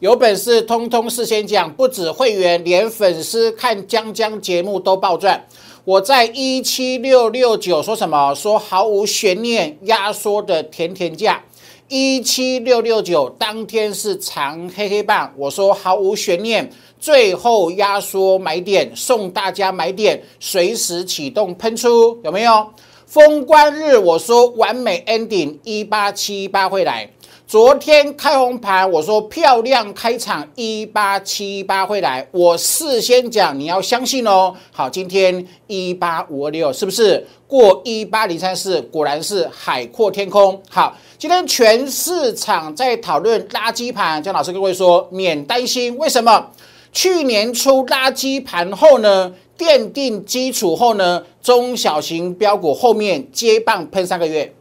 有本事通通事先讲，不止会员，连粉丝看江江节目都暴赚。我在一七六六九说什么？说毫无悬念压缩的甜甜价。一七六六九当天是长黑黑棒，我说毫无悬念，最后压缩买点，送大家买点，随时启动喷出，有没有？封关日我说完美 ending，一八七八会来。昨天开红盘，我说漂亮开场一八七八会来，我事先讲你要相信哦。好，今天一八五二六是不是过一八零三四？果然是海阔天空。好，今天全市场在讨论垃圾盘，姜老师各位说免担心，为什么？去年出垃圾盘后呢，奠定基础后呢，中小型标股后面接棒喷三个月，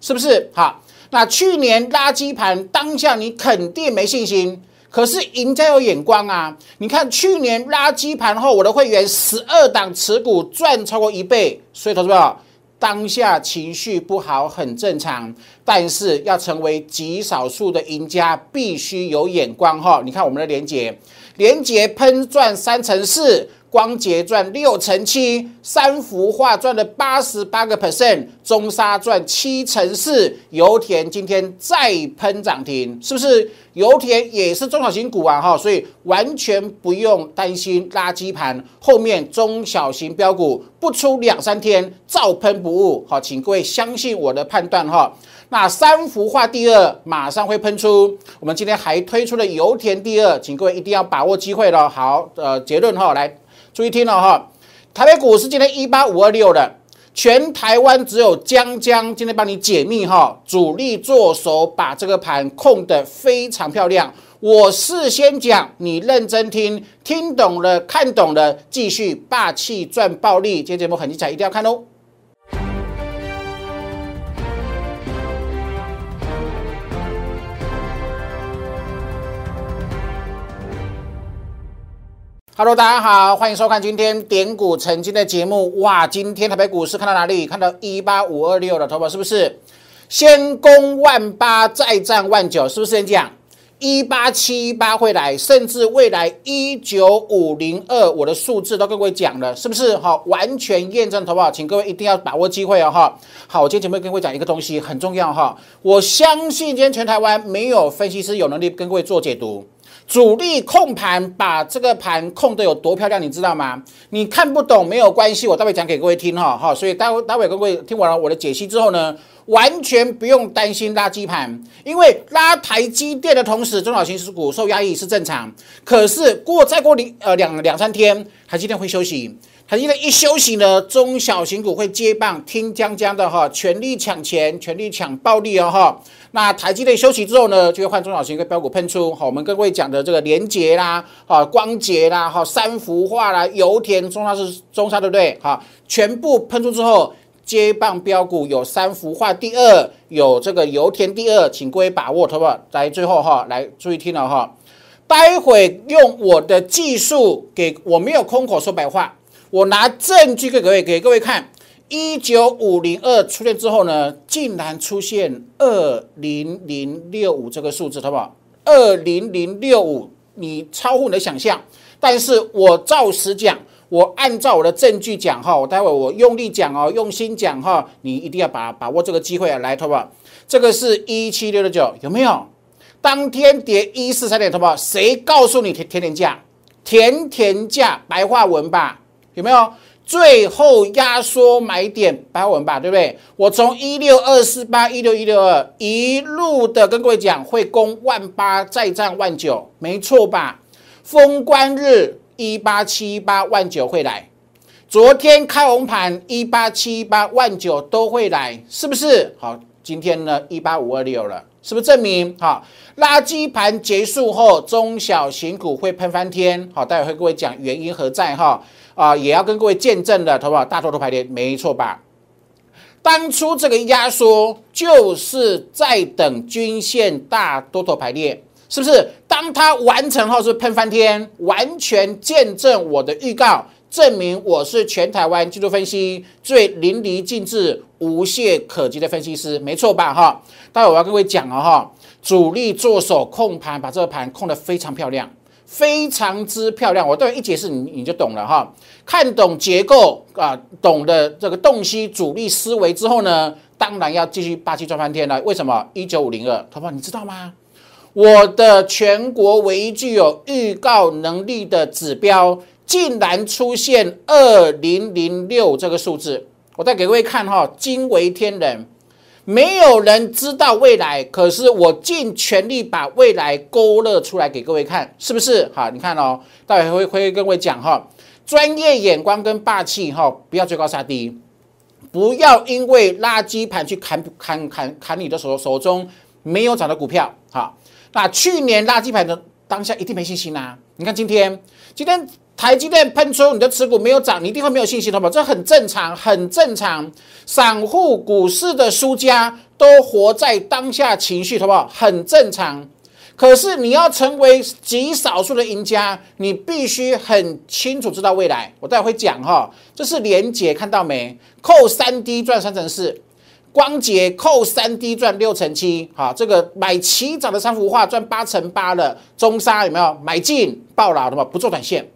是不是？好。那去年垃圾盘当下你肯定没信心，可是赢家有眼光啊！你看去年垃圾盘后，我的会员十二档持股赚超过一倍，所以投资者当下情绪不好很正常，但是要成为极少数的赢家，必须有眼光哈！你看我们的连结，连结喷赚三成四。光捷赚六成七，三幅画赚了八十八个 percent，中沙赚七成四，油田今天再喷涨停，是不是？油田也是中小型股啊，哈，所以完全不用担心垃圾盘，后面中小型标股不出两三天照喷不误，好，请各位相信我的判断哈。那三幅画第二马上会喷出，我们今天还推出了油田第二，请各位一定要把握机会了。好，呃，结论哈，来。注意听了哈，台北股市今天一八五二六的，全台湾只有江江今天帮你解密哈，主力做手把这个盘控得非常漂亮。我事先讲，你认真听，听懂了看懂了，继续霸气赚暴利。今天节目很精彩，一定要看哦。Hello，大家好，欢迎收看今天点股成金的节目。哇，今天台北股市看到哪里？看到一八五二六的头发是不是？先攻万八，再战万九，是不是这样？一八七八会来，甚至未来一九五零二，我的数字都跟各位讲了，是不是？好，完全验证，好不好？请各位一定要把握机会哦，哈。好，我今天节目跟各位讲一个东西，很重要哈。我相信今天全台湾没有分析师有能力跟各位做解读。主力控盘，把这个盘控得有多漂亮，你知道吗？你看不懂没有关系，我待会讲给各位听哈。哈，所以待会待会各位听完了我的解析之后呢，完全不用担心垃圾盘，因为拉台积电的同时，中小型股受压抑是正常。可是过再过两呃两两三天，台积电会休息。台积电一休息呢，中小型股会接棒，听江江的哈，全力抢钱，全力抢暴利哦哈。那台积电休息之后呢，就会换中小型跟标股喷出。好，我们各位讲的这个连捷啦，哈，光捷啦，哈，三幅化啦，油田中沙是中沙对不对？哈，全部喷出之后，接棒标股有三幅画第二，有这个油田第二，请各位把握，好不好？来最后哈，来注意听了哈，待会用我的技术给我没有空口说白话。我拿证据给各位给各位看，一九五零二出现之后呢，竟然出现二零零六五这个数字，好不好？二零零六五，你超乎你的想象。但是我照实讲，我按照我的证据讲哈，我待会我用力讲哦，用心讲哈，你一定要把把握这个机会啊，来，好不好？这个是一七六六九，有没有？当天跌一四三点，好不好？谁告诉你甜甜价？甜甜价，白话文吧。有没有最后压缩买点白文吧，对不对？我从一六二四八一六一六二一路的跟各位讲，会攻万八再战万九，没错吧？封关日一八七八万九会来，昨天开红盘一八七八万九都会来，是不是？好，今天呢一八五二六了，是不是证明？好，垃圾盘结束后，中小型股会喷翻天。好，待会会各位讲原因何在？哈。啊，也要跟各位见证的，好不好？大多头排列没错吧？当初这个压缩就是在等均线大多头排列，是不是？当它完成后是喷翻天，完全见证我的预告，证明我是全台湾技术分析最淋漓尽致、无懈可击的分析师，没错吧？哈，待会我要跟各位讲了哈。主力做手控盘，把这个盘控得非常漂亮，非常之漂亮。我待会一解释你你就懂了哈。看懂结构啊，懂得这个洞悉主力思维之后呢，当然要继续霸气赚翻天了。为什么？一九五零二，头发你知道吗？我的全国唯一具有预告能力的指标，竟然出现二零零六这个数字。我再给各位看哈，惊为天人。没有人知道未来，可是我尽全力把未来勾勒出来给各位看，是不是？好，你看哦，待会会会跟各位讲哈，专业眼光跟霸气哈，不要追高杀低，不要因为垃圾盘去砍砍砍砍你的手手中没有涨的股票哈。那去年垃圾盘的当下一定没信心呐。你看今天，今天。台积电喷出，你的持股没有涨，你一定会没有信心，好不好？这很正常，很正常。散户股市的输家都活在当下情绪，好不好？很正常。可是你要成为极少数的赢家，你必须很清楚知道未来。我待会会讲哈，这是连结，看到没？扣三 D 赚三成四，光捷扣三 D 赚六成七。好，这个买齐涨的三幅画赚八成八了。中沙有没有买进爆了？的吗？不做短线。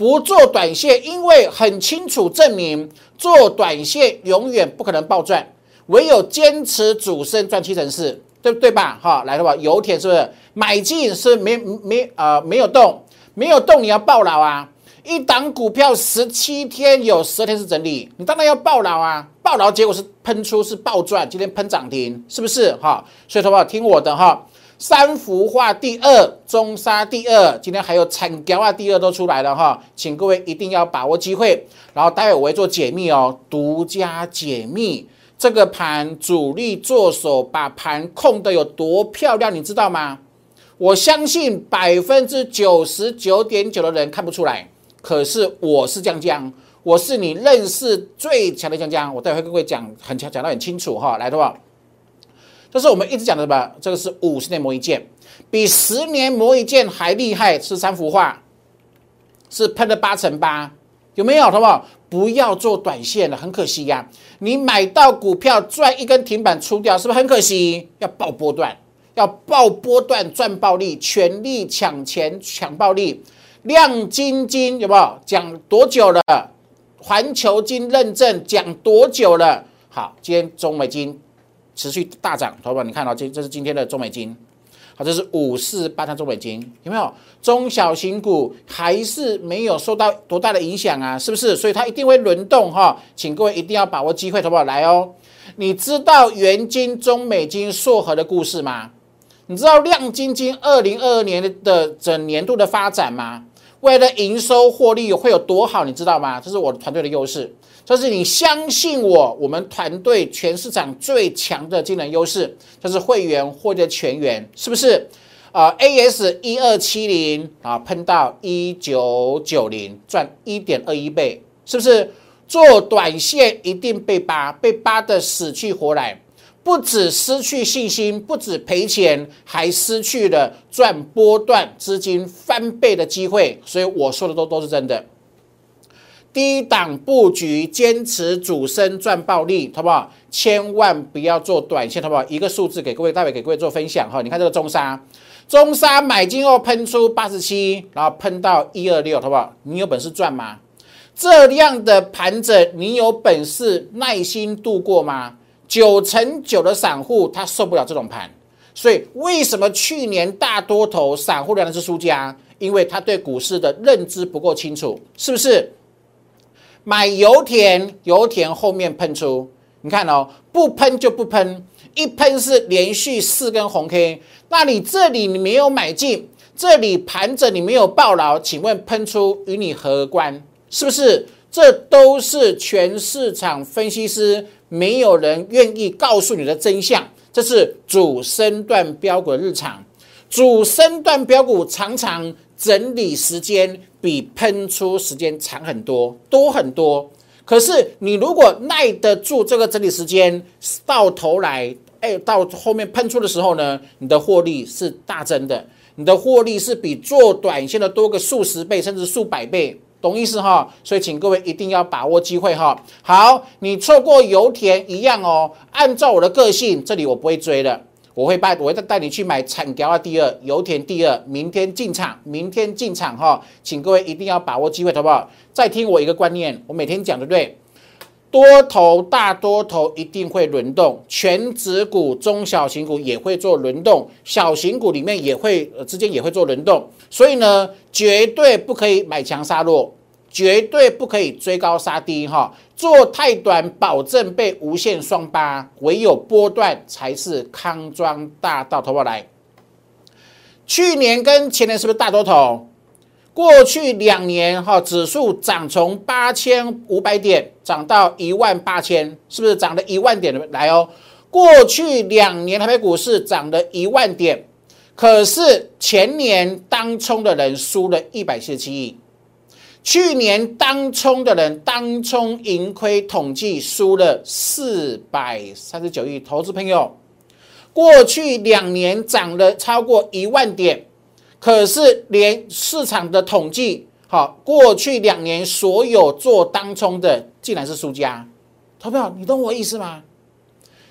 不做短线，因为很清楚证明做短线永远不可能暴赚，唯有坚持主升赚七成四，对不对吧？哈，来了吧，油田是不是买进是没没啊没有动，没有动你要爆牢啊！一档股票十七天有十二天是整理，你当然要爆牢啊！爆牢结果是喷出是暴赚，今天喷涨停，是不是？哈，所以说话听我的哈。三幅画第二，中沙第二，今天还有产胶啊第二都出来了哈，请各位一定要把握机会，然后待会我会做解密哦，独家解密这个盘主力做手把盘控的有多漂亮，你知道吗？我相信百分之九十九点九的人看不出来，可是我是江江，我是你认识最强的江江，我待会跟各位讲很强，讲得很清楚哈，来的话。这是我们一直讲的吧？这个是五十年磨一剑，比十年磨一剑还厉害。是三幅画，是喷了八成八，有没有？好不好？不要做短线了，很可惜呀。你买到股票赚一根停板出掉，是不是很可惜？要爆波段，要爆波段赚暴利，全力抢钱抢暴利。亮晶晶有没有？讲多久了？环球金认证讲多久了？好，今天中美金。持续大涨，投保你看到这这是今天的中美金，好，这是五四八三中美金，有没有中小型股还是没有受到多大的影响啊？是不是？所以它一定会轮动哈，请各位一定要把握机会，投保来哦。你知道元金、中美金、硕和的故事吗？你知道亮晶晶二零二二年的整年度的发展吗？未来的营收获利会有多好？你知道吗？这是我团队的优势。这是你相信我，我们团队全市场最强的技能优势，这是会员或者全员，是不是？啊，AS 一二七零啊，喷到一九九零，赚一点二一倍，是不是？做短线一定被扒，被扒的死去活来，不止失去信心，不止赔钱，还失去了赚波段资金翻倍的机会。所以我说的都都是真的。低档布局，坚持主升赚暴利，好不好？千万不要做短线，好不好？一个数字给各位，待会给各位做分享哈。你看这个中沙，中沙买进后喷出八十七，然后喷到一二六，好不好？你有本事赚吗？这样的盘整，你有本事耐心度过吗？九成九的散户他受不了这种盘，所以为什么去年大多头散户仍然是输家？因为他对股市的认知不够清楚，是不是？买油田，油田后面喷出，你看哦，不喷就不喷，一喷是连续四根红 K，那你这里你没有买进，这里盘着你没有爆牢，请问喷出与你何关？是不是？这都是全市场分析师没有人愿意告诉你的真相，这是主升段标股的日常，主升段标股常常。整理时间比喷出时间长很多，多很多。可是你如果耐得住这个整理时间，到头来，哎，到后面喷出的时候呢，你的获利是大增的，你的获利是比做短线的多个数十倍甚至数百倍，懂意思哈？所以请各位一定要把握机会哈。好，你错过油田一样哦。按照我的个性，这里我不会追的。我会带我会再带你去买产条啊第二，油田第二，明天进场，明天进场哈，请各位一定要把握机会，好不好？再听我一个观念，我每天讲对不对？多头大多头一定会轮动，全指股、中小型股也会做轮动，小型股里面也会呃之间也会做轮动，所以呢，绝对不可以买强杀弱，绝对不可以追高杀低哈，做太短保证被无限双八，唯有波段才是康庄大道。投保来，去年跟前年是不是大多头？过去两年哈，指数涨从八千五百点涨到一万八千，是不是涨了一万点来哦？过去两年台北股市涨了一万点，可是前年当冲的人输了一百七十七亿，去年当冲的人当冲盈亏统计输了四百三十九亿。投资朋友，过去两年涨了超过一万点。可是连市场的统计，好，过去两年所有做当冲的，竟然是输家。投票，你懂我意思吗？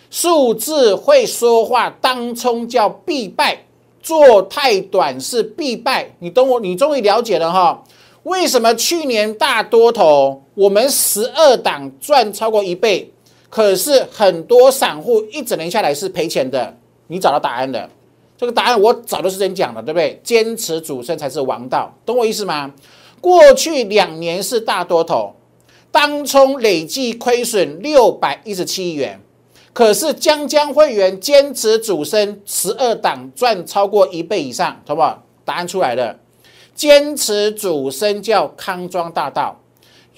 数字会说话，当冲叫必败，做太短是必败。你懂我？你终于了解了哈？为什么去年大多头，我们十二档赚超过一倍，可是很多散户一整年下来是赔钱的？你找到答案了。这个答案我早都是先讲了，对不对？坚持主升才是王道，懂我意思吗？过去两年是大多头，当冲累计亏损六百一十七亿元，可是江江会员坚持主升，十二档赚超过一倍以上，好不好？答案出来了，坚持主升叫康庄大道，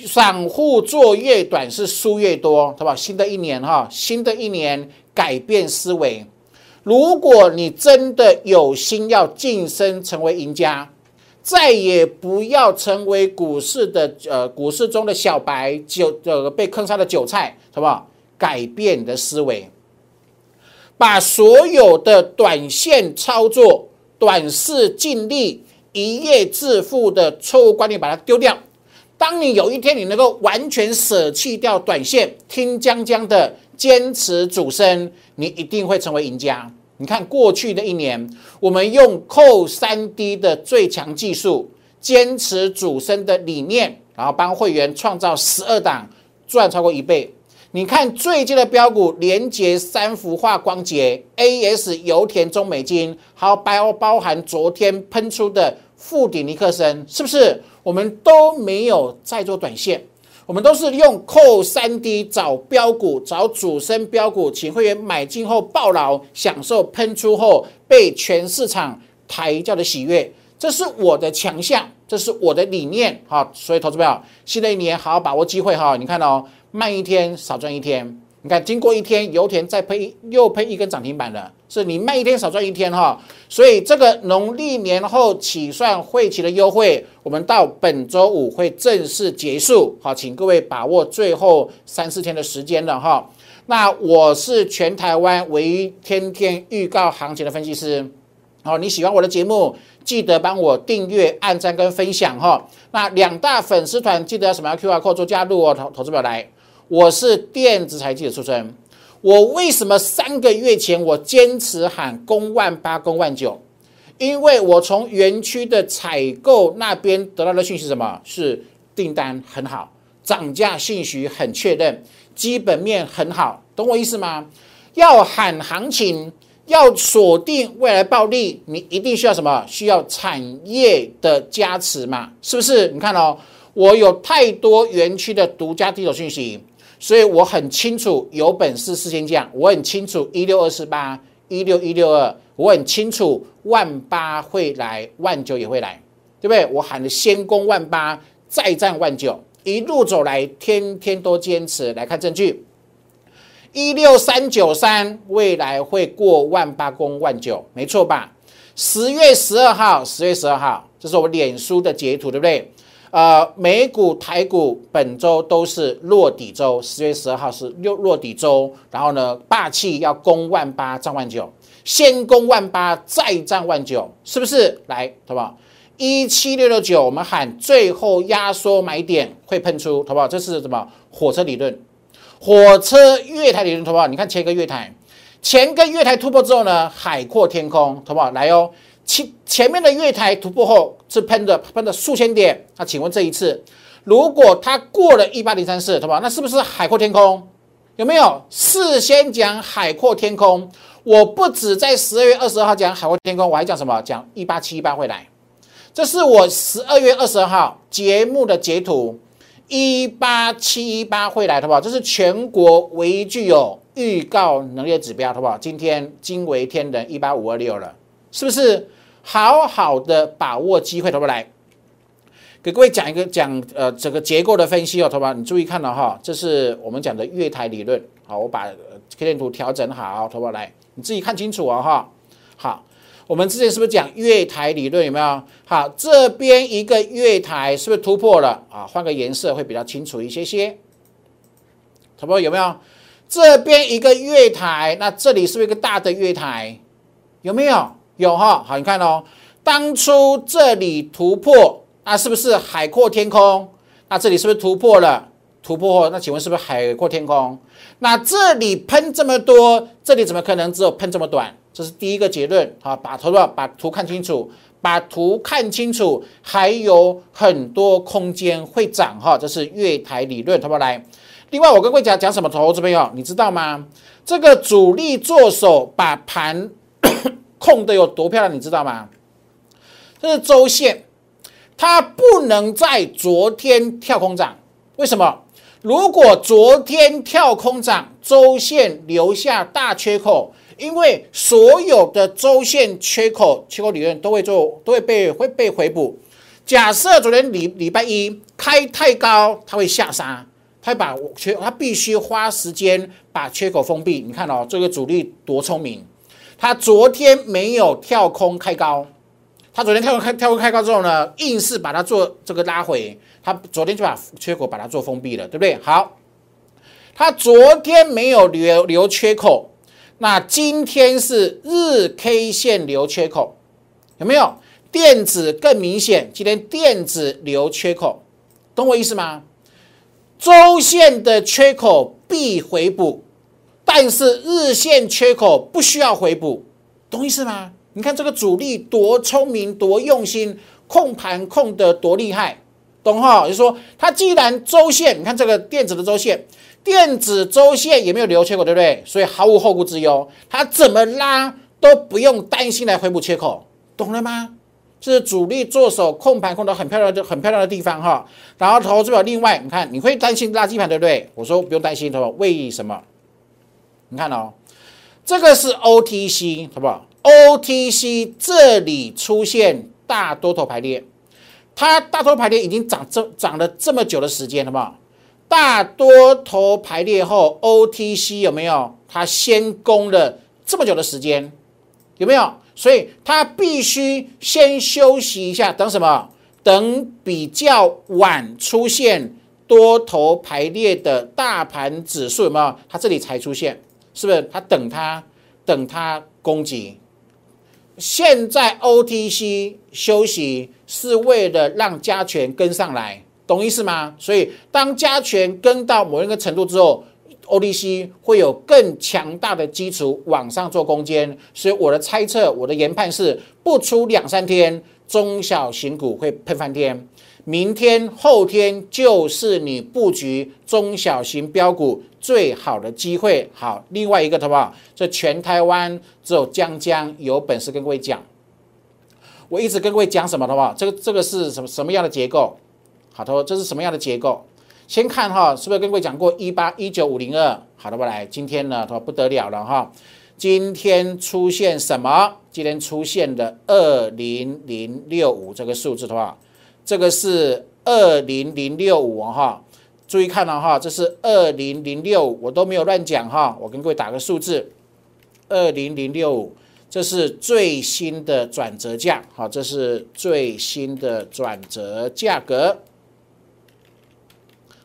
散户做越短是输越多，好不好？新的一年哈，新的一年改变思维。如果你真的有心要晋升成为赢家，再也不要成为股市的呃股市中的小白韭呃被坑杀的韭菜，好不好？改变你的思维，把所有的短线操作、短视尽力、一夜致富的错误观念，把它丢掉。当你有一天你能够完全舍弃掉短线，听江江的。坚持主升，你一定会成为赢家。你看过去的一年，我们用扣三 D 的最强技术，坚持主升的理念，然后帮会员创造十二档赚超过一倍。你看最近的标股，连接三幅化光洁、AS 油田中美金，还有包包含昨天喷出的富鼎尼克森，是不是？我们都没有在做短线。我们都是用扣三 D 找标股，找主升标股，请会员买进后暴牢，享受喷出后被全市场抬轿的喜悦。这是我的强项，这是我的理念。好，所以投资朋友，新的一年好好把握机会哈。你看哦，慢一天少赚一天。你看，经过一天，油田再喷又喷一根涨停板了，是你慢一天少赚一天哈。所以这个农历年后起算会期的优惠，我们到本周五会正式结束。好，请各位把握最后三四天的时间了哈。那我是全台湾唯一天天预告行情的分析师。好，你喜欢我的节目，记得帮我订阅、按赞跟分享哈。那两大粉丝团记得要什么要 Q R code 做加入哦，投投资表来。我是电子财记者出身，我为什么三个月前我坚持喊攻万八、攻万九？因为我从园区的采购那边得到的讯息，什么是订单很好，涨价信息很确认，基本面很好，懂我意思吗？要喊行情，要锁定未来暴利，你一定需要什么？需要产业的加持嘛？是不是？你看哦，我有太多园区的独家第一手讯息。所以我很清楚，有本事事先降。我很清楚一六二四八、一六一六二，我很清楚万八会来，万九也会来，对不对？我喊的先攻万八，再战万九，一路走来，天天都坚持。来看证据，一六三九三，未来会过万八攻万九，没错吧？十月十二号，十月十二号，这是我脸书的截图，对不对？呃，美股、台股本周都是落底周，十月十二号是落落底周。然后呢，霸气要攻万八，涨万九，先攻万八，再涨万九，是不是？来，好不好？一七六六九，我们喊最后压缩买点会喷出，好不好？这是什么？火车理论，火车月台理论，好不好？你看切个月台，前跟月台突破之后呢，海阔天空，好不好？来哦，前前面的月台突破后是喷的喷的数千点，那请问这一次，如果它过了一八零三四，好不好？那是不是海阔天空？有没有事先讲海阔天空？我不止在十二月二十二号讲海阔天空，我还讲什么？讲一八七一八会来。这是我十二月二十二号节目的截图，一八七一八会来，好不好？这是全国唯一具有预告能力的指标，好不好？今天惊为天人，一八五二六了，是不是？好好的把握机会，好不？来。给各位讲一个讲呃整个结构的分析哦，好吧？你注意看了哈，这是我们讲的月台理论。好，我把 K 线图调整好，好不？来，你自己看清楚哦哈。好，我们之前是不是讲月台理论有没有？好，这边一个月台是不是突破了啊？换个颜色会比较清楚一些些，好不好？有没有？这边一个月台，那这里是不是一个大的月台？有没有？有哈。好，你看哦，当初这里突破。那是不是海阔天空？那这里是不是突破了？突破后，那请问是不是海阔天空？那这里喷这么多，这里怎么可能只有喷这么短？这是第一个结论。好，把图把图看清楚，把图看清楚，还有很多空间会涨哈。这是月台理论，好不好？来，另外我跟各位讲讲什么投资朋友，你知道吗？这个主力做手把盘控的有多漂亮，你知道吗？这是周线。它不能在昨天跳空涨，为什么？如果昨天跳空涨，周线留下大缺口，因为所有的周线缺口、缺口理论都会做，都会被会被回补。假设昨天礼礼拜一开太高，它会下杀，它把缺，它必须花时间把缺口封闭。你看哦，这个主力多聪明，它昨天没有跳空开高。他昨天跳空开跳空开高之后呢，硬是把它做这个拉回，他昨天就把缺口把它做封闭了，对不对？好，他昨天没有留留缺口，那今天是日 K 线留缺口，有没有？电子更明显，今天电子留缺口，懂我意思吗？周线的缺口必回补，但是日线缺口不需要回补，懂意思吗？你看这个主力多聪明，多用心，控盘控得多厉害，懂哈？就是说，它既然周线，你看这个电子的周线，电子周线也没有留缺口，对不对？所以毫无后顾之忧，它怎么拉都不用担心来回补缺口，懂了吗？这是主力做手控盘控得很漂亮的、很漂亮的地方哈。然后投资表另外，你看你会担心垃圾盘，对不对？我说不用担心，好不为什么？你看哦，这个是 OTC，好不好？OTC 这里出现大多头排列，它大多头排列已经涨这涨了这么久的时间，好不好？大多头排列后，OTC 有没有？它先攻了这么久的时间，有没有？所以它必须先休息一下，等什么？等比较晚出现多头排列的大盘指数有没有？它这里才出现，是不是？它等它等它攻击。现在 OTC 休息是为了让加权跟上来，懂意思吗？所以当加权跟到某一个程度之后，OTC 会有更强大的基础往上做攻坚。所以我的猜测，我的研判是，不出两三天，中小型股会喷翻天。明天、后天就是你布局中小型标股最好的机会。好，另外一个，好不好？这全台湾只有江江有本事跟各位讲。我一直跟各位讲什么，好不好？这个这个是什么什么样的结构？好，他说这是什么样的结构？先看哈，是不是跟各位讲过一八一九五零二？好的，我来，今天呢，他说不得了了哈，今天出现什么？今天出现的二零零六五这个数字的话。这个是二零零六五哈，注意看了哈，这是二零零六五，我都没有乱讲哈，我跟各位打个数字，二零零六五，这是最新的转折价，好，这是最新的转折价格，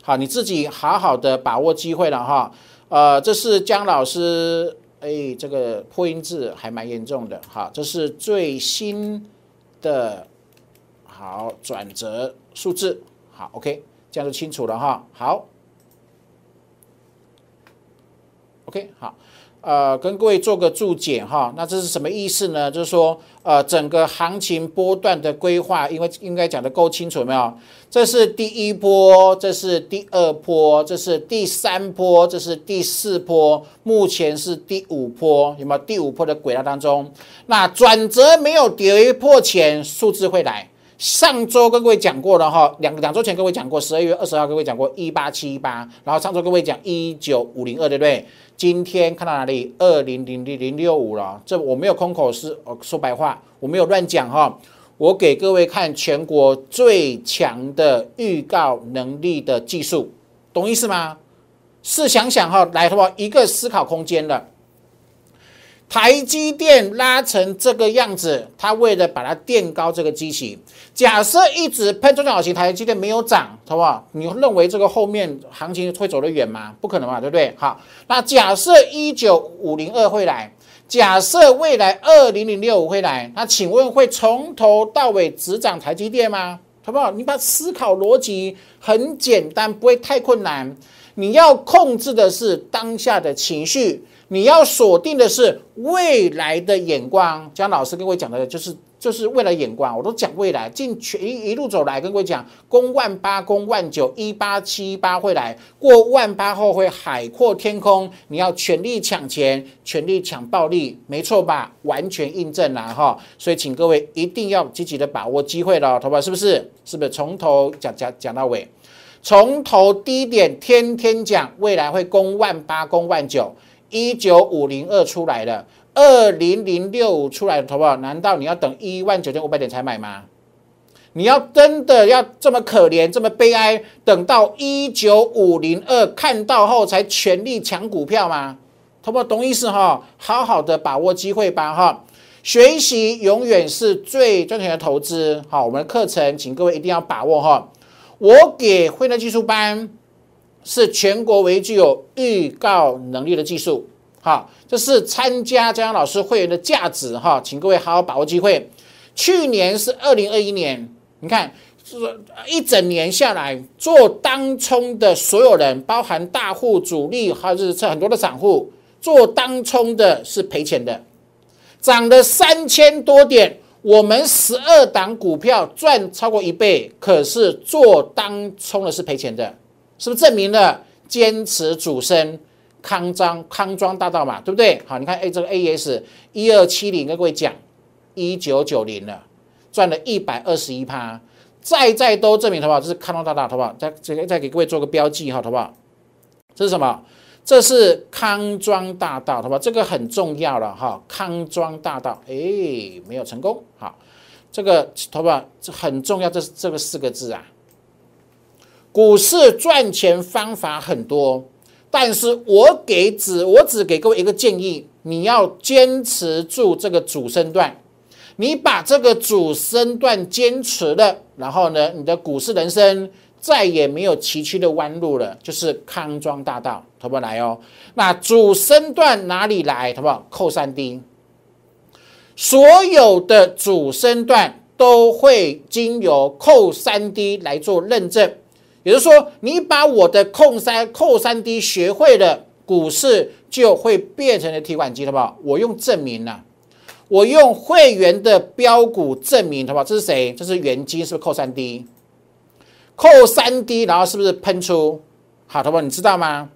好，你自己好好的把握机会了哈，呃，这是姜老师，哎，这个破音字还蛮严重的，好，这是最新的。好，转折数字好，OK，这样就清楚了哈。好，OK，好，呃，跟各位做个注解哈。那这是什么意思呢？就是说，呃，整个行情波段的规划，因为应该讲的够清楚，没有？这是第一波，这是第二波，这是第三波，这是第四波，目前是第五波，有没有？第五波的轨道当中，那转折没有跌破前，数字会来。上周跟各位讲过了哈，两两周前跟各位讲过，十二月二十号跟各位讲过一八七八，然后上周跟各位讲一九五零二，对不对？今天看到哪里？二零零零零六五了，这我没有空口是哦说白话，我没有乱讲哈，我给各位看全国最强的预告能力的技术，懂意思吗？试想想哈，来的话一个思考空间了。台积电拉成这个样子，它为了把它垫高这个机器，假设一直喷中小型台积电没有涨，好不好？你认为这个后面行情会走得远吗？不可能嘛，对不对？好，那假设一九五零二会来，假设未来二零零六五会来，那请问会从头到尾只涨台积电吗？好不好？你把思考逻辑很简单，不会太困难。你要控制的是当下的情绪。你要锁定的是未来的眼光，江老师跟各位讲的就是就是未来眼光，我都讲未来，进全一一路走来跟各位讲，攻万八，攻万九，一八七八会来，过万八后会海阔天空，你要全力抢钱，全力抢暴利，没错吧？完全印证了哈，所以请各位一定要积极的把握机会了，头发是不是？是不是从头讲讲讲到尾，从头低点天天讲，未来会攻万八，攻万九。一九五零二出来了，二零零六五出来的，好不好？难道你要等一万九千五百点才买吗？你要真的要这么可怜，这么悲哀，等到一九五零二看到后才全力抢股票吗？好不好？懂意思哈？好好的把握机会吧哈！学习永远是最赚钱的投资。好，我们的课程，请各位一定要把握哈！我给会的技术班。是全国唯一具有预告能力的技术，好，这是参加江老师会员的价值哈，请各位好好把握机会。去年是二零二一年，你看是一整年下来做当冲的所有人，包含大户、主力，还是很多的散户，做当冲的是赔钱的，涨了三千多点，我们十二档股票赚超过一倍，可是做当冲的是赔钱的。是不是证明了坚持主升康庄康庄大道嘛？对不对？好，你看，哎，这个 A S 一二七零跟各位讲一九九零了，赚了一百二十一趴，再再都证明，好不好？这是康庄大道，好不好？再再再给各位做个标记，哈，好不好？这是什么？这是康庄大道，好吧？这个很重要了，哈，康庄大道，哎，没有成功，好，这个好不好？这很重要，这是这个四个字啊。股市赚钱方法很多，但是我给只我只给各位一个建议，你要坚持住这个主升段，你把这个主升段坚持了，然后呢，你的股市人生再也没有崎岖的弯路了，就是康庄大道，好不好来哦？那主升段哪里来？好不好？扣三 D，所有的主升段都会经由扣三 D 来做认证。也就是说，你把我的控三扣三 D 学会了，股市就会变成了提款机，好不好？我用证明了，我用会员的标股证明，好不好？这是谁？这是元金，是不是扣三 D？扣三 D，然后是不是喷出？好，好不好？你知道吗？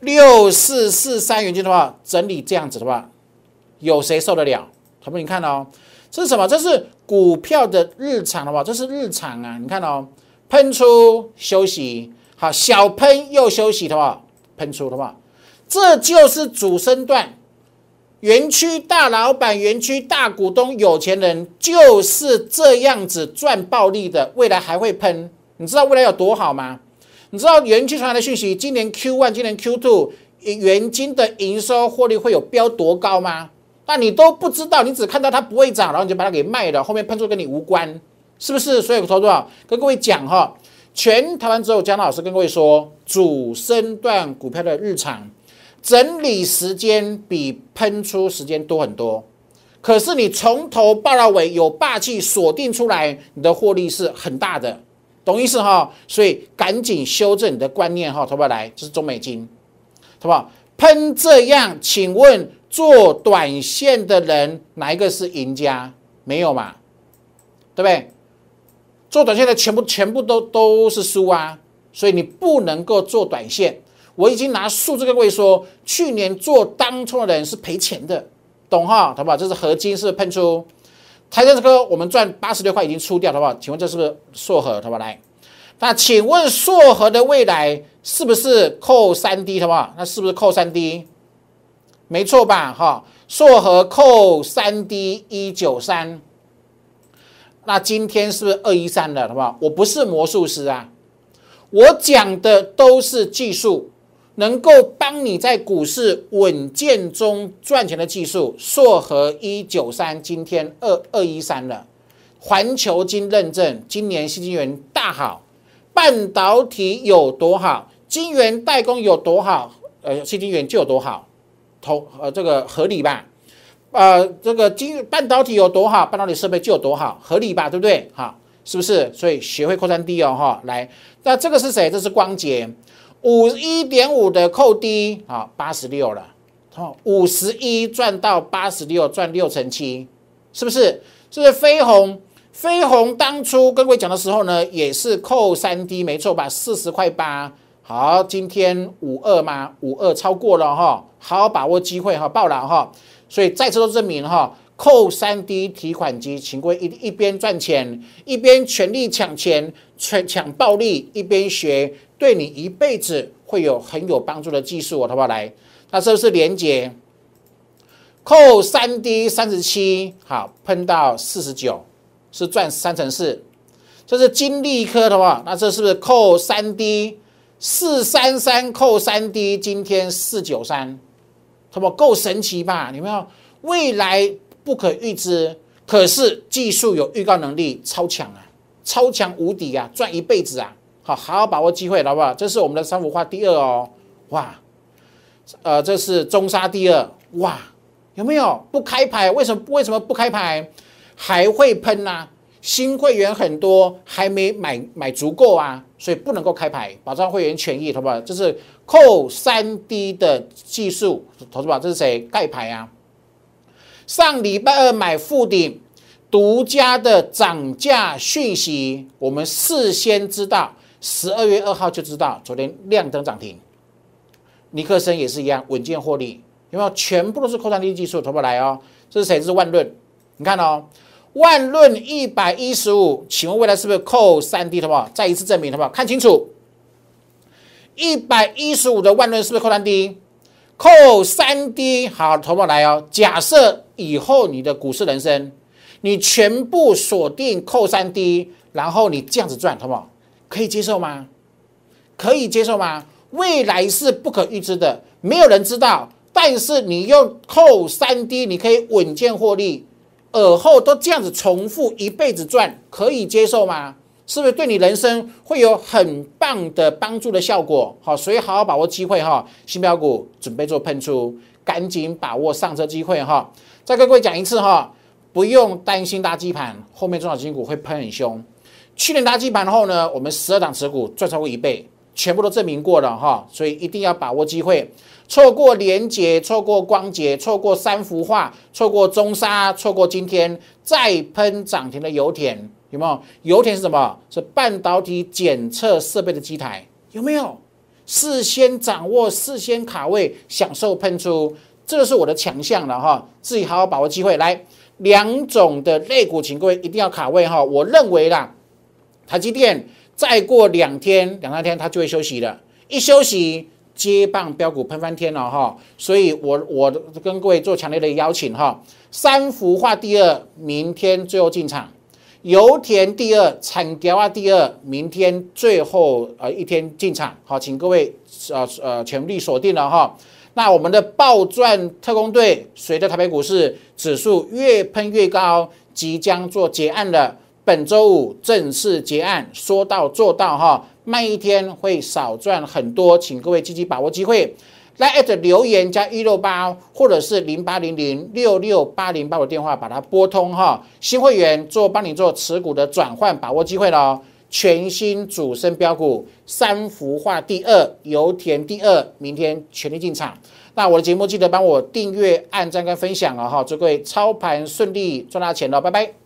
六四四三元金的话，整理这样子的话，有谁受得了？好不好？你看哦，这是什么？这是股票的日常，的话？这是日常啊，你看哦。喷出休息，好小喷又休息的话，喷出的话，这就是主升段。园区大老板、园区大股东、有钱人就是这样子赚暴利的，未来还会喷。你知道未来有多好吗？你知道园区传来的讯息，今年 Q one、今年 Q two，元金的营收获利会有飙多高吗？那你都不知道，你只看到它不会涨，然后你就把它给卖了，后面喷出跟你无关。是不是？所以我说多少？跟各位讲哈，全台湾只有江老师跟各位说，主升段股票的日常整理时间比喷出时间多很多。可是你从头爆到尾有霸气锁定出来，你的获利是很大的，懂意思哈？所以赶紧修正你的观念哈，投不来？这是中美金，好不好？喷这样，请问做短线的人哪一个是赢家？没有嘛？对不对？做短线的全部全部都都是输啊！所以你不能够做短线。我已经拿数字跟各位说，去年做当冲的人是赔钱的，懂哈？好不好？这是合金是喷出，台电这个我们赚八十六块已经出掉，好不好？请问这是不是硕和？好不好？来，那请问硕和的未来是不是扣三 D？好不好？那是不是扣三 D？没错吧？哈，硕和扣三 D 一九三。那今天是不是二一三了，好不好？我不是魔术师啊，我讲的都是技术，能够帮你在股市稳健中赚钱的技术。硕和一九三，今天二二一三了。环球金认证，今年新晶圆大好，半导体有多好，晶圆代工有多好，呃，新晶圆就有多好，投呃这个合理吧？呃，这个金半导体有多好，半导体设备就有多好，合理吧？对不对？好，是不是？所以学会扣三 D 哦，哈，来，那这个是谁？这是光捷，五一点五的扣低，好，八十六了，好，五十一赚到八十六，赚六成七，是不是？这是飞鸿，飞鸿当初跟各位讲的时候呢，也是扣三 D，没错吧？四十块八，好，今天五二吗？五二超过了哈，好好把握机会哈，爆了哈。所以再次都证明哈，扣三 D 提款机，请各位一一边赚钱，一边全力抢钱、抢抢暴利，一边学，对你一辈子会有很有帮助的技术，好不好？来，那这是连接，扣三 D 三十七，好喷到四十九，是赚三成四。这是金利科的话，那这是不是扣三 D 四三三扣三 D？今天四九三。什么够神奇吧？你们要未来不可预知？可是技术有预告能力，超强啊，超强无敌啊，赚一辈子啊！好好好把握机会，好不好？这是我们的三幅画第二哦，哇，呃，这是中沙第二，哇，有没有不开牌？为什么为什么不开牌？还会喷呐？新会员很多，还没买买足够啊，所以不能够开牌，保障会员权益，好不好？这是。扣三 D 的技术，投资宝，这是谁盖牌啊？上礼拜二买富鼎，独家的涨价讯息，我们事先知道，十二月二号就知道，昨天亮灯涨停。尼克森也是一样，稳健获利，有没有？全部都是扣三 D 技术，投不来哦。这是谁？这是万润，你看哦，万润一百一十五，请问未来是不是扣三 D？好不好？再一次证明，好不好？看清楚。一百一十五的万润是不是扣三 D？扣三 D，好，投保来哦。假设以后你的股市人生，你全部锁定扣三 D，然后你这样子赚，好不好？可以接受吗？可以接受吗？未来是不可预知的，没有人知道。但是你用扣三 D，你可以稳健获利，尔后都这样子重复一辈子赚，可以接受吗？是不是对你人生会有很棒的帮助的效果？好，所以好好把握机会哈，新标股准备做喷出，赶紧把握上车机会哈。再跟各位讲一次哈，不用担心垃圾盘，后面中小金股会喷很凶。去年垃圾盘后呢，我们十二档持股赚超过一倍，全部都证明过了哈，所以一定要把握机会，错过连捷，错过光捷，错过三幅画，错过中沙，错过今天再喷涨停的油田。有没有油田是什么？是半导体检测设备的机台，有没有？事先掌握，事先卡位，享受喷出，这是我的强项了哈！自己好好把握机会。来，两种的类股，请各位一定要卡位哈！我认为啦，台积电再过两天、两三天，它就会休息了，一休息接棒标股喷翻天了哈！所以我我跟各位做强烈的邀请哈，三幅画第二，明天最后进场。油田第二，产条啊第二，明天最后呃一天进场，好，请各位呃呃全力锁定了哈。那我们的暴赚特工队随着台北股市指数越喷越高，即将做结案了。本周五正式结案，说到做到哈，慢一天会少赚很多，请各位积极把握机会。来艾特留言加一六八，或者是零八零零六六八零八的电话，把它拨通哈。新会员做帮你做持股的转换，把握机会喽。全新主升标股三幅画第二，油田第二，明天全力进场。那我的节目记得帮我订阅、按赞跟分享哦哈！祝各位操盘顺利，赚大钱喽！拜拜。